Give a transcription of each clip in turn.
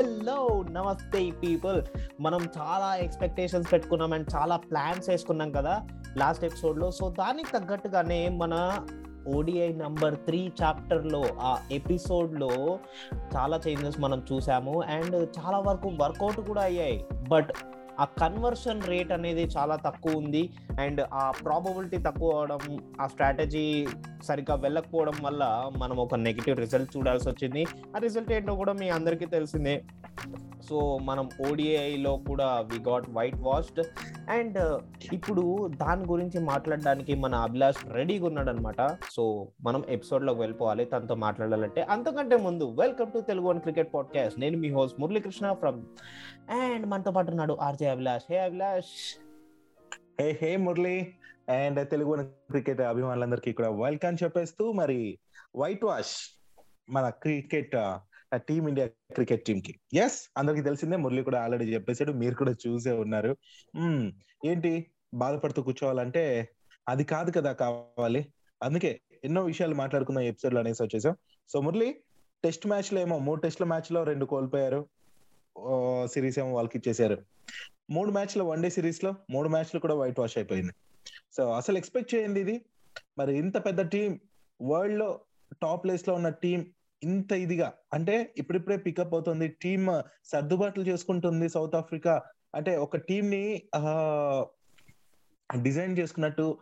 Hello నమస్తే people మనం చాలా ఎక్స్పెక్టేషన్స్ పెట్టుకున్నాం అండ్ చాలా ప్లాన్స్ వేసుకున్నాం కదా లాస్ట్ ఎపిసోడ్లో. సో దానికి తగ్గట్టుగానే మన ఓడిఐ నంబర్ త్రీ చాప్టర్లో ఆ ఎపిసోడ్లో చాలా చేంజెస్ మనం చూసాము. అండ్ చాలా వరకు వర్కౌట్ కూడా అయ్యాయి. బట్ ఆ కన్వర్షన్ రేట్ అనేది చాలా తక్కువ ఉంది. అండ్ ఆ ప్రాబబిలిటీ తక్కువ అవడం ఆ స్ట్రాటజీ సరిగ్గా వెళ్ళకపోవడం వల్ల మనం ఒక నెగిటివ్ రిజల్ట్ చూడాల్సి వచ్చింది. ఆ రిజల్ట్ ఏంటో కూడా మీ అందరికీ తెలిసిందే. సో మనం ఓడిఐలో కూడా we got white washed and ఇప్పుడు దాని గురించి మాట్లాడడానికి మన అభిలాష్ రెడీగా ఉన్నాడు అనమాట సో మనం ఎపిసోడ్లోకి వెళ్ళిపోవాలి తనతో మాట్లాడాలంటే. అంతకంటే ముందు welcome to Telugu one cricket podcast నేను మీ హోస్ట్ మురళీకృష్ణ ఫ్రమ్ అండ్ మనతో పాటు ఉన్నాడు RJ Abhilash. Hey Abhilash. Hey hey Murali. And Telugu cricket అభిమానులందరికీ కూడా వెల్కమ్ చెప్పేస్తూ మరి వైట్ వాష్ మన క్రికెట్ టీమిండియా క్రికెట్ టీమ్కి ఎస్ అందరికి తెలిసిందే మురళి కూడా ఆల్రెడీ చెప్పేసాడు మీరు కూడా చూసే ఉన్నారు. ఏంటి? బాధపడుతూ కూర్చోవాలంటే అది కాదు కదా కావాలి. అందుకే ఎన్నో విషయాలు మాట్లాడుకున్న ఎపిసోడ్లో అనేసి వచ్చేసాం. సో మురళి టెస్ట్ మ్యాచ్లో ఏమో మూడు టెస్ట్ల మ్యాచ్లో రెండు కోల్పోయారు. సిరీస్ ఏమో వాళ్ళకి ఇచ్చేసారు. మూడు మ్యాచ్ల వన్ డే సిరీస్లో మూడు మ్యాచ్లు కూడా వైట్ వాష్ అయిపోయింది. సో అసలు ఎక్స్పెక్ట్ చేయండి ఇది. మరి ఇంత పెద్ద టీం వరల్డ్లో టాప్ ప్లేస్లో ఉన్న టీం ఇంత ఇదిగా అంటే ఇప్పుడిప్పుడే పికప్ అవుతుంది టీమ్ సర్దుబాట్లు చేసుకుంటుంది సౌత్ ఆఫ్రికా అంటే ఒక టీమ్ని డిజైన్ చేసుకున్నట్టు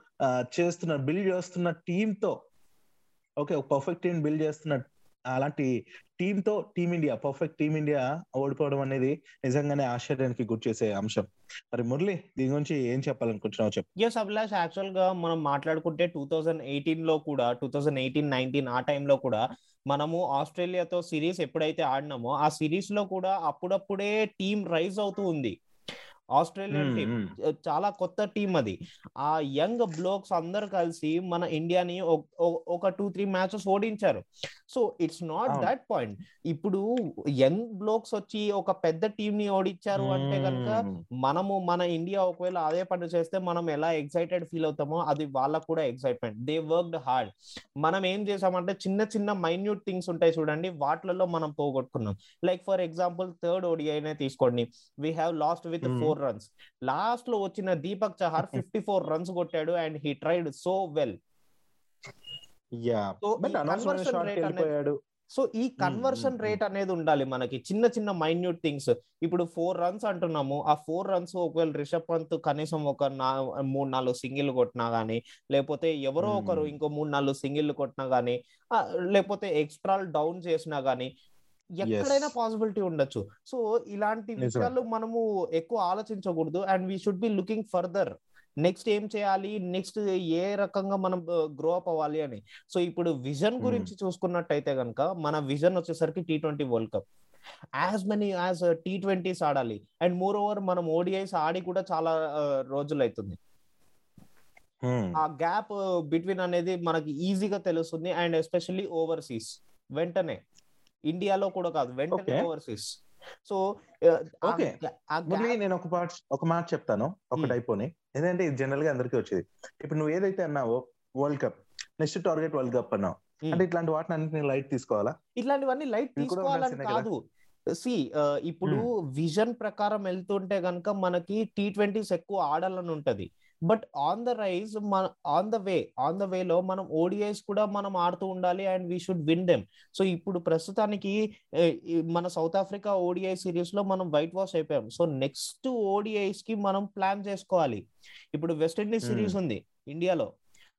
చేస్తున్న బిల్డ్ చేస్తున్న టీమ్తో ఓకే ఒక పర్ఫెక్ట్ టీం బిల్డ్ చేస్తున్న అలాంటి టీమ్తో టీమిండియా పర్ఫెక్ట్ టీమిండియా ఓడిపోవడం అనేది నిజంగానే ఆశ్చర్యానికి గురి చేసే అంశం. మరి మురళి దీని గురించి ఏం చెప్పాలనుకుంటున్నావు చెప్పు. ఎస్ అభిలాష్ యాక్చువల్గా మనం మాట్లాడుకుంటే టూ థౌజండ్ ఎయిటీన్లో కూడా టూ థౌజండ్ ఎయిటీన్ నైన్టీన్ ఆ టైంలో కూడా మనము ఆస్ట్రేలియాతో సిరీస్ ఎప్పుడైతే ఆడినామో ఆ సిరీస్లో కూడా అప్పుడప్పుడే టీం రైజ్ అవుతూ ఉంది. Australian team hmm, hmm. చాలా కొత్త టీం అది ఆ యంగ్ బ్లోక్స్ అందరు కలిసి మన ఇండియాని ఒక టూ త్రీ మ్యాచెస్ ఓడించారు so it's not. That point ఇప్పుడు యంగ్ బ్లోక్స్ వచ్చి ఒక పెద్ద టీం ని ఓడించారు అంటే కనుక. మనము మన ఇండియా ఒకవేళ అదే పని చేస్తే మనం ఎలా ఎక్సైటెడ్ ఫీల్ అవుతామో అది వాళ్ళకు కూడా ఎక్సైట్మెంట్ దే వర్క్డ్ హార్డ్ మనం ఏం చేసామంటే చిన్న చిన్న మైన్యూట్ థింగ్స్ ఉంటాయి చూడండి వాటిలలో మనం పోగొట్టుకున్నాం లైక్ ఫర్ ఎగ్జాంపుల్ థర్డ్ ఓడిఐనే తీసుకోండి we have lost with Hmm. Four runs లాస్ట్లో వచ్చిన Deepak Chahar fifty four runs కొట్టాడు and he tried so well so ఈ కన్వర్షన్ రేట్ అనేది ఉండాలి మనకి. చిన్న చిన్న మైన్యూట్ థింగ్స్ ఇప్పుడు ఫోర్ రన్స్ అంటున్నాము. ఆ ఫోర్ రన్స్ ఒకవేళ రిషబ్ పంత్ కనీసం ఒక మూడు నాలుగు సింగిల్ కొట్టినా గానీ లేకపోతే ఎవరో Hmm. ఒకరు ఇంకో మూడు నాలుగు సింగిల్ కొట్టినా గానీ లేకపోతే ఎక్స్ట్రా డౌన్ చేసినా గానీ ఎక్కడైనా పాసిబిలిటీ ఉండొచ్చు. సో ఇలాంటి. విషయాలు మనము ఎక్కువ ఆలోచించకూడదు. And we should be looking further next ఏం చేయాలి? నెక్స్ట్ ఏ రకంగా మనం గ్రో అప్ అవ్వాలి అని. సో ఇప్పుడు విజన్ Hmm. గురించి చూసుకున్నట్టయితే కనుక మన విజన్ వచ్చేసరికి T twenty World Cup as many as T twenties ఆడాలి. అండ్ మోర్ ఓవర్ మనం ఓడిఐస్ ఆడి కూడా చాలా రోజులు అవుతుంది. ఆ గ్యాప్ బిట్వీన్ అనేది మనకి ఈజీగా తెలుస్తుంది. అండ్ ఎస్పెషల్లీ ఓవర్సీస్ వెంటనే. ఇండియాలో కూడా కాదు వెంటనే. Overseas so. మురళి నేను ఒక మాట ఒక మాట చెప్తాను ఒక. టైపోని ఏంటంటే ఇది జనరల్గా అందరికీ వచ్చేది ఇప్పుడు నువ్వు ఏదైతే అన్నావో world cup next target world cup అన్నావు. అంటే ఇట్లాంటి వాటిని అన్నింటినీ లైట్ తీసుకోవాలా ఇట్లాంటివన్నీ లైట్ తీసుకోవాలని. కాదు సి ఇప్పుడు విజన్ ప్రకారం వెళ్తుంటే గనుక మనకి టీ ట్వంటీస్ ఎక్కువ ఆడాలని ఉంటది బట్ ఆన్ ద రైజ్ మన on the way on the వేలో మనం ఓడిఐస్ కూడా మనం ఆడుతూ ఉండాలి and we should win them. So ఇప్పుడు ప్రస్తుతానికి మన సౌత్ ఆఫ్రికా ఓడిఐ సిరీస్లో మనం వైట్ వాష్ అయిపోయాం. సో నెక్స్ట్ ఓడిఐస్కి మనం ప్లాన్ చేసుకోవాలి. ఇప్పుడు వెస్టిండీస్. సిరీస్ ఉంది ఇండియాలో.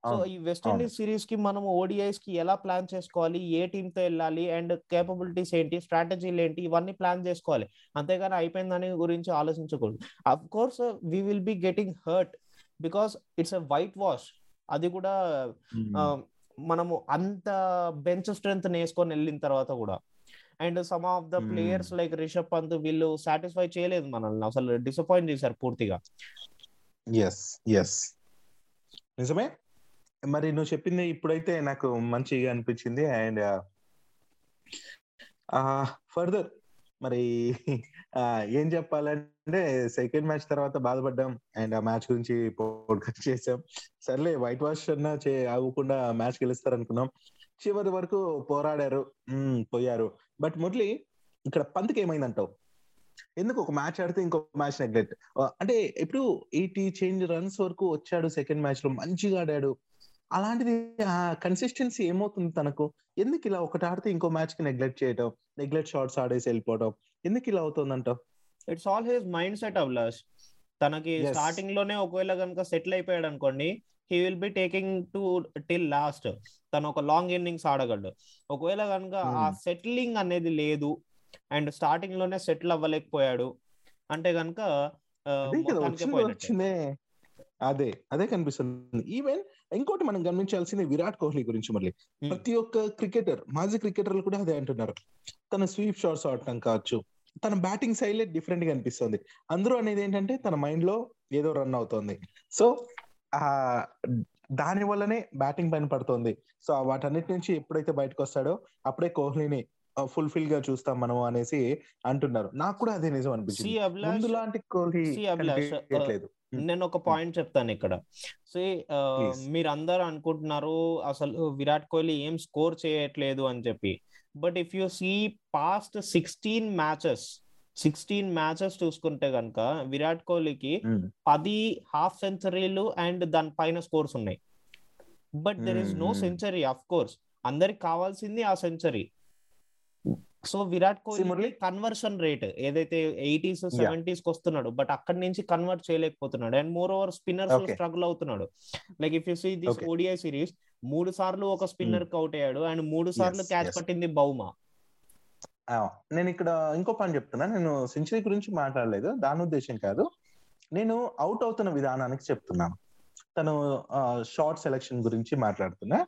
సో ఈ వెస్ట్ ఇండీస్ సిరీస్కి మనం ఓడిఐస్కి ఎలా ప్లాన్ చేసుకోవాలి? ఏ టీమ్తో వెళ్ళాలి? అండ్ కేపబిలిటీస్ ఏంటి? స్ట్రాటజీలు ఏంటి? ఇవన్నీ ప్లాన్ చేసుకోవాలి. అంతేగాని అయిపోయిందని గురించి ఆలోచించకూడదు. Of course we will be getting hurt. Because it's a white wash. అది కూడా ఆ, మనము అంత బెంచ్ స్ట్రెంత్ వేసుకొని వెళ్ళిన తర్వాత కూడా. And some of the Hmm. Players like Rishabh Pant వీళ్ళు సాటిస్ఫై చేయలేదు మనల్ని. అసలు డిసప్పాయింట్ చేశారు పూర్తిగా. ఎస్ ఎస్ నిజమే? మరి నువ్వు చెప్పింది ఇప్పుడైతే నాకు మంచిగా అనిపించింది. అండ్ ఫర్దర్ మరి ఏం చెప్పాలంటే అంటే సెకండ్ మ్యాచ్ తర్వాత బాధపడ్డాం. అండ్ ఆ మ్యాచ్ గురించి పోడ్కాస్ట్ చేసాం సర్లే వైట్ వాష్ అన్నా చే ఆగకుండా మ్యాచ్ గెలుస్తారు అనుకున్నాం చివరి వరకు పోరాడారు. పోయారు. బట్ మురళి ఇక్కడ పంత్కి ఏమైందంటావు? ఎందుకు ఒక మ్యాచ్ ఆడితే ఇంకో మ్యాచ్ నెగ్లెక్ట్ అంటే ఇప్పుడు ఎయిటీ చేంజ్ రన్స్ వరకు వచ్చాడు సెకండ్ మ్యాచ్లో మంచిగా ఆడాడు. అలాంటిది కన్సిస్టెన్సీ ఏమవుతుంది తనకు? ఎందుకు ఇలా ఒకటి ఆడితే ఇంకో మ్యాచ్కి నెగ్లెక్ట్ చేయడం నెగ్లెక్ట్ షాట్స్ ఆడేసి వెళ్ళిపోవడం ఎందుకు ఇలా అవుతుందంటావు? It's all his mind set Abhilash తనకి. స్టార్టింగ్లోనే ఒకవేళ కనుక సెటిల్ అయిపోయాడు అనుకోండి he will be taking to till last తను ఒక లాంగ్ ఇన్నింగ్స్ ఆడగలడు. ఒకవేళ కనుక ఆ Hmm. సెటిలింగ్ అనేది లేదు అండ్ స్టార్టింగ్లోనే సెటిల్ అవ్వలేకపోయాడు అంటే కనుక అదే అదే కనిపిస్తుంది. ఈవెన్ ఇంకోటి మనం గమనించాల్సింది విరాట్ కోహ్లీ గురించి మళ్ళీ. Hmm. ప్రతి ఒక్క క్రికెటర్ మాజీ క్రికెటర్లు కూడా అదే అంటున్నారు. తన స్వీప్ షాట్స్ ఆడటం కావచ్చు తన బ్యాటింగ్ స్టైల్ డిఫరెంట్గా అనిపిస్తుంది. అందరూ అనేది ఏంటంటే తన మైండ్లో ఏదో రన్ అవుతోంది. సో ఆ దాని వల్లనే బ్యాటింగ్ పైన పడుతోంది. సో వాటన్నిటి నుంచి ఎప్పుడైతే బయటకు వస్తాడో అప్పుడే కోహ్లీని ఫుల్ఫిల్గా చూస్తాం మనం అనేసి అంటున్నారు. నాకు కూడా అదే నిజం అనిపించింది. ముందు లాంటి కోహ్లీ. నేను ఒక పాయింట్ చెప్తాను ఇక్కడ. సో. మీరు అందరు అనుకుంటున్నారు అసలు విరాట్ కోహ్లీ ఏం స్కోర్ చేయట్లేదు అని చెప్పి. But if you see past sixteen matches sixteen matches చూసుకుంటే కనుక విరాట్ కోహ్లీకి Hmm. పది హాఫ్ సెంచరీలు అండ్ దాని పైన స్కోర్స్ ఉన్నాయి but there is no. Century of course అందరికి కావాల్సింది ఆ century so Virat Kohli? Conversion rate ఏదైతే ఎయిటీస్ సెవెంటీస్కి వస్తున్నాడు బట్ అక్కడి నుంచి convert చేయలేకపోతున్నాడు. And more over spinners. Struggle అవుతున్నాడు. Like if you see this. ODI series మూడు సార్లు ఒక స్పిన్నర్కి అవుట్ అయ్యాడు అండ్ మూడు సార్లు క్యాచ్. పట్టింది బౌమా. నేను ఇక్కడ ఇంకో పని చెప్తున్నా. నేను సెంచరీ గురించి మాట్లాడలేదు. దాని ఉద్దేశం కాదు. నేను అవుట్ అవుతున్న విధానానికి చెప్తున్నాను తను షార్ట్ సెలెక్షన్ గురించి మాట్లాడుతున్నా.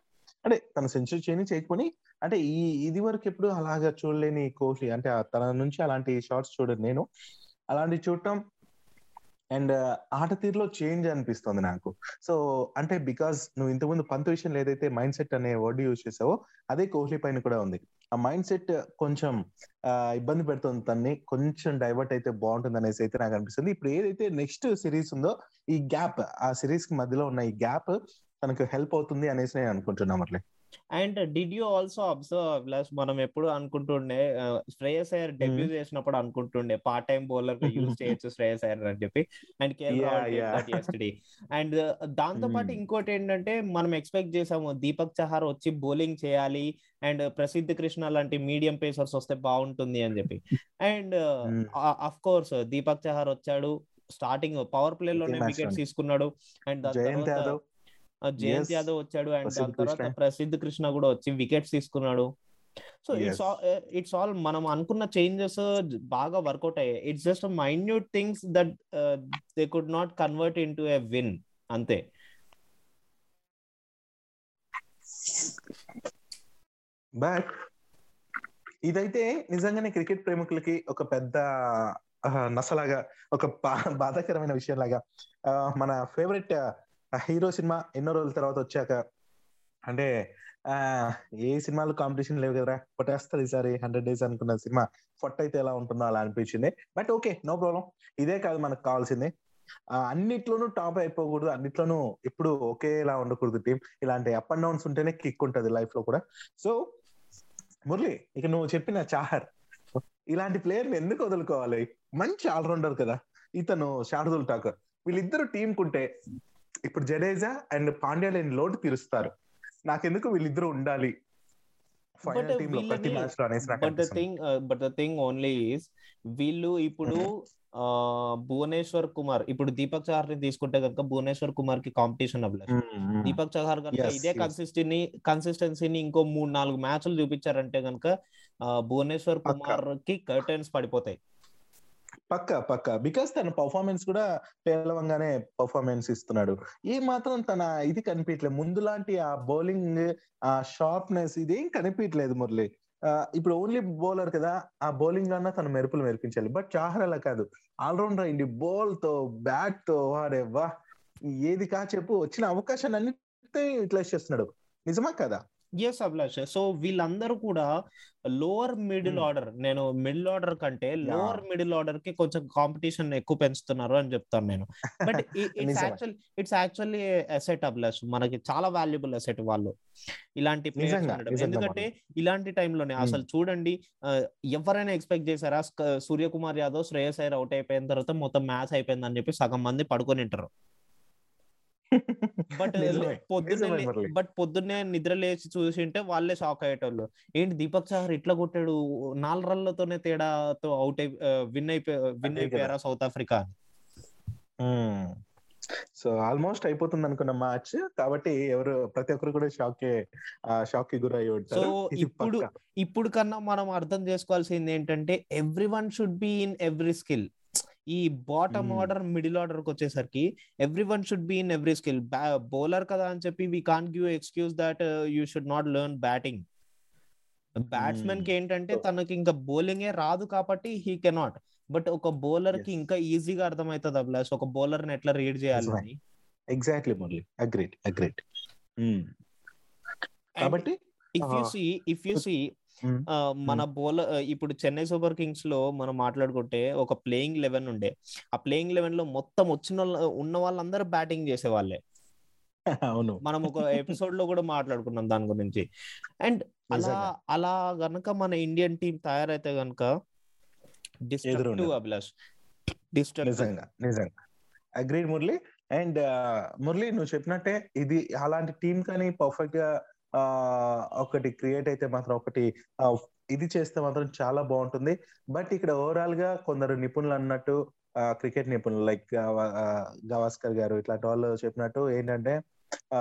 అంటే తన సెంచరీ చేయని చేయకపోని అంటే ఈ ఇది వరకు ఎప్పుడు అలాగా చూడలేని కోహ్లీ అంటే తన నుంచి అలాంటి షార్ట్స్ చూడను నేను. అలాంటి చూడటం అండ్ ఆట తీరులో చేంజ్ అనిపిస్తుంది నాకు. సో అంటే బికాస్ నువ్వు ఇంతకుముందు పంత్ విషయంలో ఏదైతే మైండ్ సెట్ అనే వర్డ్ యూజ్ చేసావో అదే కోహ్లీ పైన కూడా ఉంది. ఆ మైండ్ సెట్ కొంచెం ఇబ్బంది పెడుతుంది తన్ని. కొంచెం డైవర్ట్ అయితే బాగుంటుంది అనేసి అయితే నాకు అనిపిస్తుంది. ఇప్పుడు ఏదైతే నెక్స్ట్ సిరీస్ ఉందో ఈ గ్యాప్ ఆ సిరీస్కి మధ్యలో ఉన్న ఈ గ్యాప్ తనకు హెల్ప్ అవుతుంది అనేసి నేను అనుకుంటున్నా మరి and did you also observe plus మనం ఎప్పుడు అనుకుంటుండే శ్రేయస్ అయ్యర్ డెబ్యూ చేసినప్పుడు అనుకుంటుండే పార్ట్ టైం బౌలర్ యూజ్ చేయొచ్చు శ్రేయస్ అయ్యర్ అని చెప్పి అండ్. ఎస్టడీ అండ్ దాంతో పాటు. ఇంకోటి ఏంటంటే మనం ఎక్స్పెక్ట్ చేసాము దీపక్ చహార్ వచ్చి బౌలింగ్ చేయాలి అండ్ ప్రసిద్ధ్ కృష్ణ లాంటి మీడియం పేసర్స్ వస్తే బాగుంటుంది అని చెప్పి and. Of course Deepak Chahar వచ్చాడు స్టార్టింగ్ పవర్ ప్లే లోనే వికెట్స్. తీసుకున్నాడు అండ్ దాని తర్వాత జయంత్. యాదవ్ వచ్చాడు అండ్ దాని తర్వాత. ప్రసిద్ధ్ కృష్ణ కూడా వచ్చి వికెట్స్ తీసుకున్నాడు సో. ఇట్స్ ఇట్స్ ఆల్ మనం అనుకున్న చేంజెస్ బాగా వర్కౌట్ అయ్యాయి it's just minute things that they could not convert into win అంతే బట్ ఇదైతే నిజంగానే క్రికెట్ ప్రేమికులకి ఒక పెద్ద నసలాగా ఒక బాధాకరమైన విషయం లాగా మన ఫేవరెట్ హీరో సినిమా ఎన్నో రోజుల తర్వాత వచ్చాక అంటే ఆ ఏ సినిమాలు కాంపిటీషన్ లేవు కదరా? కొట్టేస్తారు ఈసారి హండ్రెడ్ డేస్ అనుకున్న సినిమా. ఫొట్ అయితే ఎలా ఉంటుందో అలా అనిపించింది. బట్ ఓకే నో ప్రాబ్లం ఇదే కాదు మనకు కావాల్సింది. అన్నిట్లోనూ టాప్ అయిపోకూడదు. అన్నిట్లోనూ ఎప్పుడు ఒకేలా ఉండకూడదు టీం ఇలాంటి అప్ అండ్ డౌన్స్ ఉంటేనే కిక్ ఉంటది లైఫ్లో కూడా. సో మురళి ఇక నువ్వు చెప్పిన చాహర్ ఇలాంటి ప్లేయర్ ఎందుకు వదులుకోవాలి? మంచి ఆల్రౌండర్ కదా. ఇతను శారదుల్ ఠాకూర్. వీళ్ళిద్దరు టీం కుంటే ఇప్పుడు జడేజా అండ్ పాండ్యా లేని లోటు తీరుస్తారు నాకెందుకు వీళ్ళిద్దరు ఉండాలి but the. Thing only is వీళ్ళు ఇప్పుడు ఆ, భువనేశ్వర్ కుమార్ ఇప్పుడు దీపక్ చహార్ని తీసుకుంటే కనుక భువనేశ్వర్ కుమార్కి కాంపిటీషన్ మ్మ్, మ్మ్. దీపక్ చహార్ కనుక ఇదే. కన్సిస్టెన్సీ కన్సిస్టెన్సీని ఇంకో మూడు నాలుగు మ్యాచ్లు చూపించారంటే కనుక భువనేశ్వర్ పక్కా. కుమార్కి కర్టన్స్ పడిపోతాయి పక్క పక్క. బికాస్ తన పర్ఫార్మెన్స్ కూడా పేలవంగానే పర్ఫార్మెన్స్ ఇస్తున్నాడు. ఏ మాత్రం తన ఇది కనిపించలేదు ముందు లాంటి ఆ బౌలింగ్ ఆ షార్ప్నెస్ ఇదేం కనిపించలేదు మురళి. ఇప్పుడు ఓన్లీ బౌలర్ కదా ఆ బౌలింగ్ అన్నా తన మెరుపులు మెరిపించాలి. బట్ చాహర్ అలా కాదు. ఆల్రౌండర్ అయింది. బాల్తో బ్యాట్తో వాడే వా ఏది కా చెప్పు. వచ్చిన అవకాశాన్ని అన్నిటి ఇట్లా చేస్తున్నాడు. నిజమా కదా? ఎస్ అభిలాష్ సో వీళ్ళందరూ కూడా లోవర్ మిడిల్. ఆర్డర్ నేను మిడిల్ ఆర్డర్ కంటే. లోవర్ మిడిల్ ఆర్డర్కి కొంచెం కాంపిటీషన్ ఎక్కువ పెంచుతున్నారు అని చెప్తాను నేను but it's. Actual it's actually asset Abhilash మనకి చాలా వాల్యుబుల్ అసెట్ వాళ్ళు ఇలాంటి ప్లేయర్స్ ఎందుకంటే ఇలాంటి టైంలోనే Hmm. అసలు చూడండి ఎవరైనా ఎక్స్పెక్ట్ చేశారా సూర్యకుమార్ యాదవ్ శ్రేయస్ అయ్యర్ అవుట్ అయిపోయిన తర్వాత మొత్తం మ్యాచ్ అయిపోయింది అని చెప్పి సగం మంది పడుకొని ఉంటారు బట్ పొద్దున్నే. బట్ పొద్దున్నే నిద్ర లేచి చూసింటే వాళ్ళే షాక్ అయ్యేటోళ్ళు. ఏంటి దీపక్ చహర్ ఇట్లా కొట్టాడు? నాలుగు రన్లతోనే తేడాతో అవుట్ అయి విన్ అయిపోయి విన్ అయిపోయారా సౌత్ ఆఫ్రికా సో ఆల్మోస్ట్ అయిపోతుంది అనుకున్న మ్యాచ్. కాబట్టి ఎవరు ప్రతి ఒక్కరు కూడా షాక్ షాక్కి గురై ఉంటారు. ఇది ఇప్పుడు. ఇప్పుడు కన్నా మనం అర్థం చేసుకోవాల్సింది ఏంటంటే every one should be in every skill ఈ బాటమ్. ఆర్డర్ మిడిల్ ఆర్డర్కి వచ్చేసరికి every one should be in every skill bowler కదా అని చెప్పి we can give excuse that you should not learn batting బ్యాట్స్మెన్కి ఏంటంటే తనకి ఇంకా బౌలింగ్ రాదు కాబట్టి హీ కెనాట్ బట్ ఒక బౌలర్కి. ఇంకా ఈజీగా అర్థమవుతుంది అభిలాష్ ఒక బౌలర్ని ఎట్లా రీడ్ చేయాలి. అని ఎగ్జాక్ట్లీ మురళి అగ్రేట్ అగ్రేట్ కాబట్టి if you. See if you see మన బౌలర్ ఇప్పుడు చెన్నై సూపర్ కింగ్స్లో మనం మాట్లాడుకుంటే ఒక ప్లేయింగ్ లెవెన్ ఉండే. ఆ ప్లేయింగ్ లెవెన్లో మొత్తం వచ్చిన ఉన్న వాళ్ళందరూ బ్యాటింగ్ చేసే వాళ్ళే అవును. మనం ఒక ఎపిసోడ్లో కూడా మాట్లాడుకున్నాం దాని గురించి. అండ్ అలా. అలా గనక మన ఇండియన్ టీం తయారైతే గనక డిస్ట్రక్టివ్. అభిలాష్. నిజంగా అగ్రీడ్ మురళి. అండ్ మురళి నువ్వు చెప్పినట్టే ఇది అలాంటి టీం కానీ పర్ఫెక్ట్గా ఆ, ఒకటి క్రియేట్ అయితే మాత్రం ఒకటి ఇది చేస్తే మాత్రం చాలా బాగుంటుంది. బట్ ఇక్కడ ఓవరాల్గా కొందరు నిపుణులు అన్నట్టు క్రికెట్ నిపుణులు లైక్ గవాస్కర్ గారు ఇట్లాంటి వాళ్ళు చెప్పినట్టు ఏంటంటే ఆ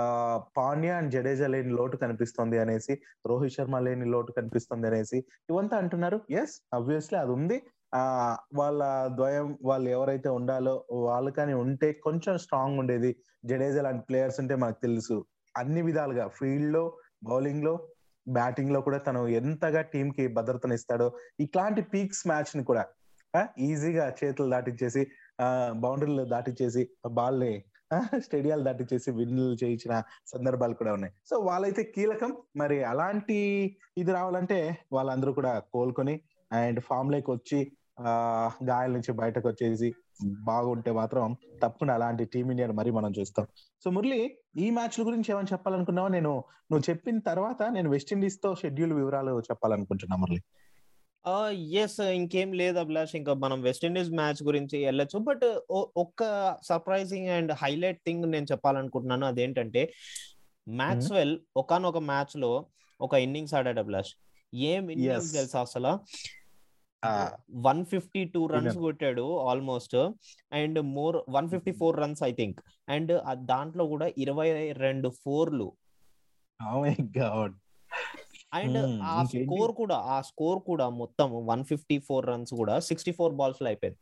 పాండ్యా అండ్ జడేజా లేని లోటు కనిపిస్తుంది అనేసి రోహిత్ శర్మ లేని లోటు కనిపిస్తుంది అనేసి ఇవంతా అంటున్నారు. ఎస్ అబ్వియస్లీ అది ఉంది. ఆ వాళ్ళ ద్వయం వాళ్ళు ఎవరైతే ఉండాలో వాళ్ళు కానీ ఉంటే కొంచెం స్ట్రాంగ్ ఉండేది. జడేజా లాంటి ప్లేయర్స్ ఉంటే మనకు తెలుసు. అన్ని విధాలుగా ఫీల్డ్లో బౌలింగ్లో బ్యాటింగ్లో కూడా తను ఎంతగా టీం కి భద్రతనిస్తాడో ఇట్లాంటి పీక్స్ మ్యాచ్ని కూడా ఈజీగా చేతులు దాటించేసి ఆ బౌండరీలు దాటించేసి బాల్ని స్టేడియాలు దాటించేసి విన్లు చేయించిన సందర్భాలు కూడా ఉన్నాయి. సో వాళ్ళైతే కీలకం. మరి అలాంటి ఇది రావాలంటే వాళ్ళందరూ కూడా కోలుకొని అండ్ ఫామ్లోకి వచ్చి ఆ గాయాల నుంచి బయటకు వచ్చేసి బాగుంటే మాత్రం తప్పకుండా అలాంటి టీమిండియాను మరి మనం చూస్తాం. సో మురళి ఈ మ్యాచ్ల గురించి ఏమైనా చెప్పాలనుకున్నావా? నేను నువ్వు చెప్పిన తర్వాత నేను వెస్టిండీస్తో షెడ్యూల్ వివరాలు చెప్పాలనుకుంటున్నా మురళి. ఎస్ ఇంకేం లేదు అభిలాష్. ఇంకా మనం వెస్టిండీస్ మ్యాచ్ గురించి వెళ్ళొచ్చు. బట్ ఒక్క సర్ప్రైజింగ్ అండ్ హైలైట్ థింగ్ నేను చెప్పాలనుకుంటున్నాను. అదేంటంటే మ్యాక్స్వెల్ ఒకనొక మ్యాచ్లో ఒక ఇన్నింగ్స్ ఆడాడు అభిలాష్. ఏం ఇన్నింగ్స్. తెలుసా అసలు? One fifty two runs. కొట్టాడు almost and more one fifty four runs I think and దాంట్లో కూడా ఇరవై రెండు ఫోర్లు oh my God. And Hmm, ఆ? స్కోర్ కూడా ఆ స్కోర్ కూడా మొత్తం వన్ ఫిఫ్టీ ఫోర్ రన్స్ కూడా సిక్స్టీ ఫోర్ బాల్స్లో అయిపోయింది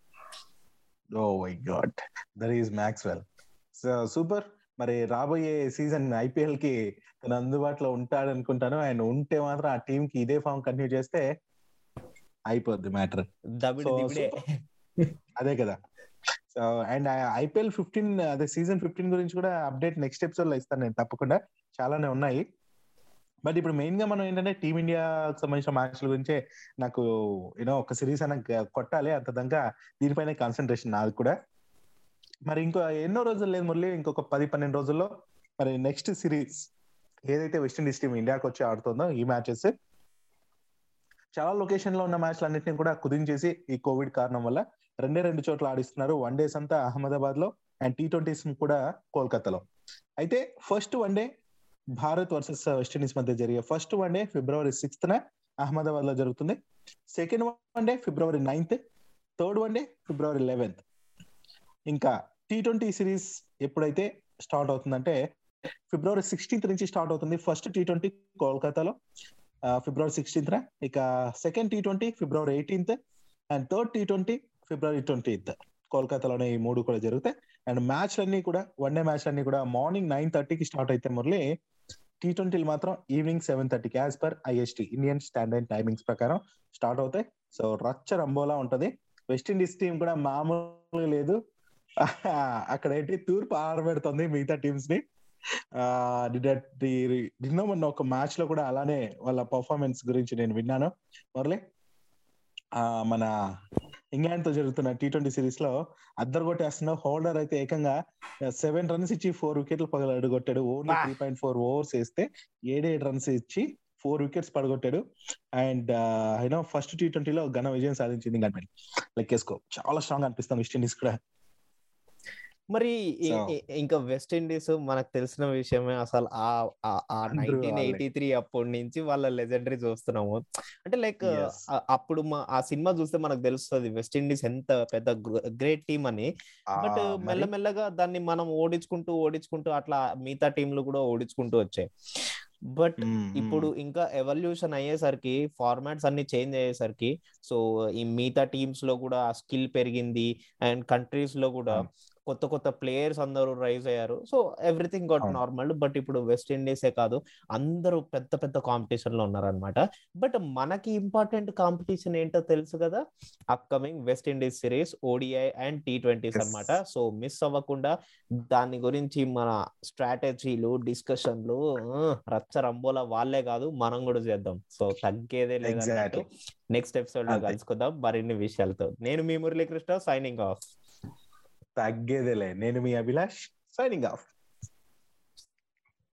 ఓ my God that is Maxwell super మరి రాబోయే సీజన్ ఐపీఎల్కి తను అందుబాటులో ఉంటాడు అనుకుంటాను ఆయన ఉంటే మాత్రం ఆ టీం కి ఇదే ఫామ్ కంటిన్యూ చేస్తే అయిపోద్ది మ్యాటర్. అదే కదా. సో అండ్ ఐపీఎల్ ఫిఫ్టీన్ అదే సీజన్ ఫిఫ్టీన్ గురించి కూడా అప్డేట్ నెక్స్ట్ ఎపిసోడ్లో ఇస్తాను నేను తప్పకుండా. చాలానే ఉన్నాయి. బట్ ఇప్పుడు మెయిన్గా మనం ఏంటంటే టీమిండియా సంబంధించిన మ్యాచ్ల గురించే నాకు యూనో ఒక సిరీస్ అయినా కొట్టాలి అంత దాకా దీనిపైనే కాన్సన్ట్రేషన్ నాది కూడా. మరి ఇంకో ఎన్నో రోజులు లేదు మురళి ఇంకొక పది పన్నెండు రోజుల్లో మరి నెక్స్ట్ సిరీస్ ఏదైతే వెస్టిండీస్ టీం ఇండియాకి వచ్చి ఆడుతుందో ఈ మ్యాచెస్ చాలా లొకేషన్లో ఉన్న మ్యాచ్లు అన్నింటినీ కూడా కుదించేసి ఈ కోవిడ్ కారణం వల్ల రెండే రెండు చోట్ల ఆడిస్తున్నారు. వన్ డేస్ అంతా అహ్మదాబాద్లో అండ్ టీ ట్వంటీస్ కూడా కోల్కతాలో. అయితే first one day Bharat versus West Indies మధ్య జరిగే first one day February sixth న అహ్మదాబాద్లో జరుగుతుంది. Second one day February ninth third one day February eleventh ఇంకా టీ ట్వంటీ సిరీస్ ఎప్పుడైతే స్టార్ట్ అవుతుందంటే ఫిబ్రవరి సిక్స్టీన్త్ నుంచి స్టార్ట్ అవుతుంది. ఫస్ట్ టీ ట్వంటీ కోల్కతాలో. ఫిబ్రవరి సిక్స్టీన్త్ ఇక second T twenty February eighteenth and third T twenty February twentieth కోల్కతాలోనే ఈ మూడు కూడా జరుగుతాయి. అండ్ మ్యాచ్లన్నీ కూడా వన్ డే మ్యాచ్లన్నీ కూడా మార్నింగ్ నైన్ థర్టీకి స్టార్ట్ అయితే మురళి టీ ట్వంటీలు మాత్రం ఈవినింగ్ సెవెన్ థర్టీకి as per IST Indian standard timings ప్రకారం స్టార్ట్ అవుతాయి. సో రచ్చ రంబోలా ఉంటది. వెస్టిండీస్ టీం కూడా మామూలు లేదు. అక్కడ ఏంటి? తూర్పు ఆరబెడుతుంది మిగతా టీమ్స్ని. నిన్న మొన్న ఒక మ్యాచ్లో కూడా అలానే వాళ్ళ పర్ఫార్మెన్స్ గురించి నేను విన్నాను. మురళి ఆ మన ఇంగ్లాండ్తో జరుగుతున్న టీ ట్వంటీ సిరీస్లో అద్దరు కొట్టేస్తున్న హోల్డర్ అయితే ఏకంగా సెవెన్ రన్స్ ఇచ్చి ఫోర్ వికెట్లు పగల అడుగొట్టాడు. Only. Three point four overs వేస్తే ఏడేడు రన్స్ ఇచ్చి four wickets పడగొట్టాడు. And you know first T ట్వంటీలో ఘన విజయం సాధించింది ఇంగ్లాండ్ లెక్కేసుకో. చాలా స్ట్రాంగ్ అనిపిస్తాం వెస్ట్ ఇండీస్ కూడా. మరి ఇంకా వెస్ట్ ఇండీస్ మనకు తెలిసిన విషయమే అసలు ఆ నైన్టీన్. ఎయిటీ త్రీ అప్పటి నుంచి వాళ్ళ లెజెండరీ చూస్తున్నాము అంటే లైక్. అప్పుడు మా ఆ సినిమా చూస్తే మనకు తెలుస్తుంది వెస్ట్ ఇండీస్ ఎంత పెద్ద గ్రేట్ టీం అని బట్ మెల్లమెల్లగా దాన్ని మనం ఓడించుకుంటూ ఓడించుకుంటూ అట్లా మిగతా టీంలు కూడా ఓడించుకుంటూ వచ్చాయి బట్ ఇప్పుడు. ఇంకా ఎవల్యూషన్ అయ్యేసరికి ఫార్మాట్స్ అన్ని చేంజ్ అయ్యేసరికి సో ఈ మిగతా టీమ్స్లో కూడా స్కిల్ పెరిగింది అండ్ కంట్రీస్లో కూడా. కొత్త కొత్త ప్లేయర్స్ అందరూ రైజ్ అయ్యారు. So everything got. Normal. But ఇప్పుడు వెస్ట్ ఇండీసే కాదు. అందరూ పెద్ద పెద్ద కాంపిటీషన్లో ఉన్నారనమాట బట్ మనకి ఇంపార్టెంట్ కాంపిటీషన్ ఏంటో తెలుసు కదా? Upcoming West Indies series ODI and T twenties. అనమాట సో మిస్ అవ్వకుండా దాని గురించి మన స్ట్రాటజీలు డిస్కషన్లు రచ్చ రంబోలా వాళ్ళే కాదు మనం కూడా చేద్దాం. సో తగ్గేదే Exactly. నెక్స్ట్ ఎపిసోడ్లో. కలుసుకుందాం మరిన్ని విషయాలతో. నేను మీ మురళీకృష్ణ సైనింగ్ ఆఫ్. తగ్గేదేలే. నేను మీ అభిలాష్ సైనింగ్ ఆఫ్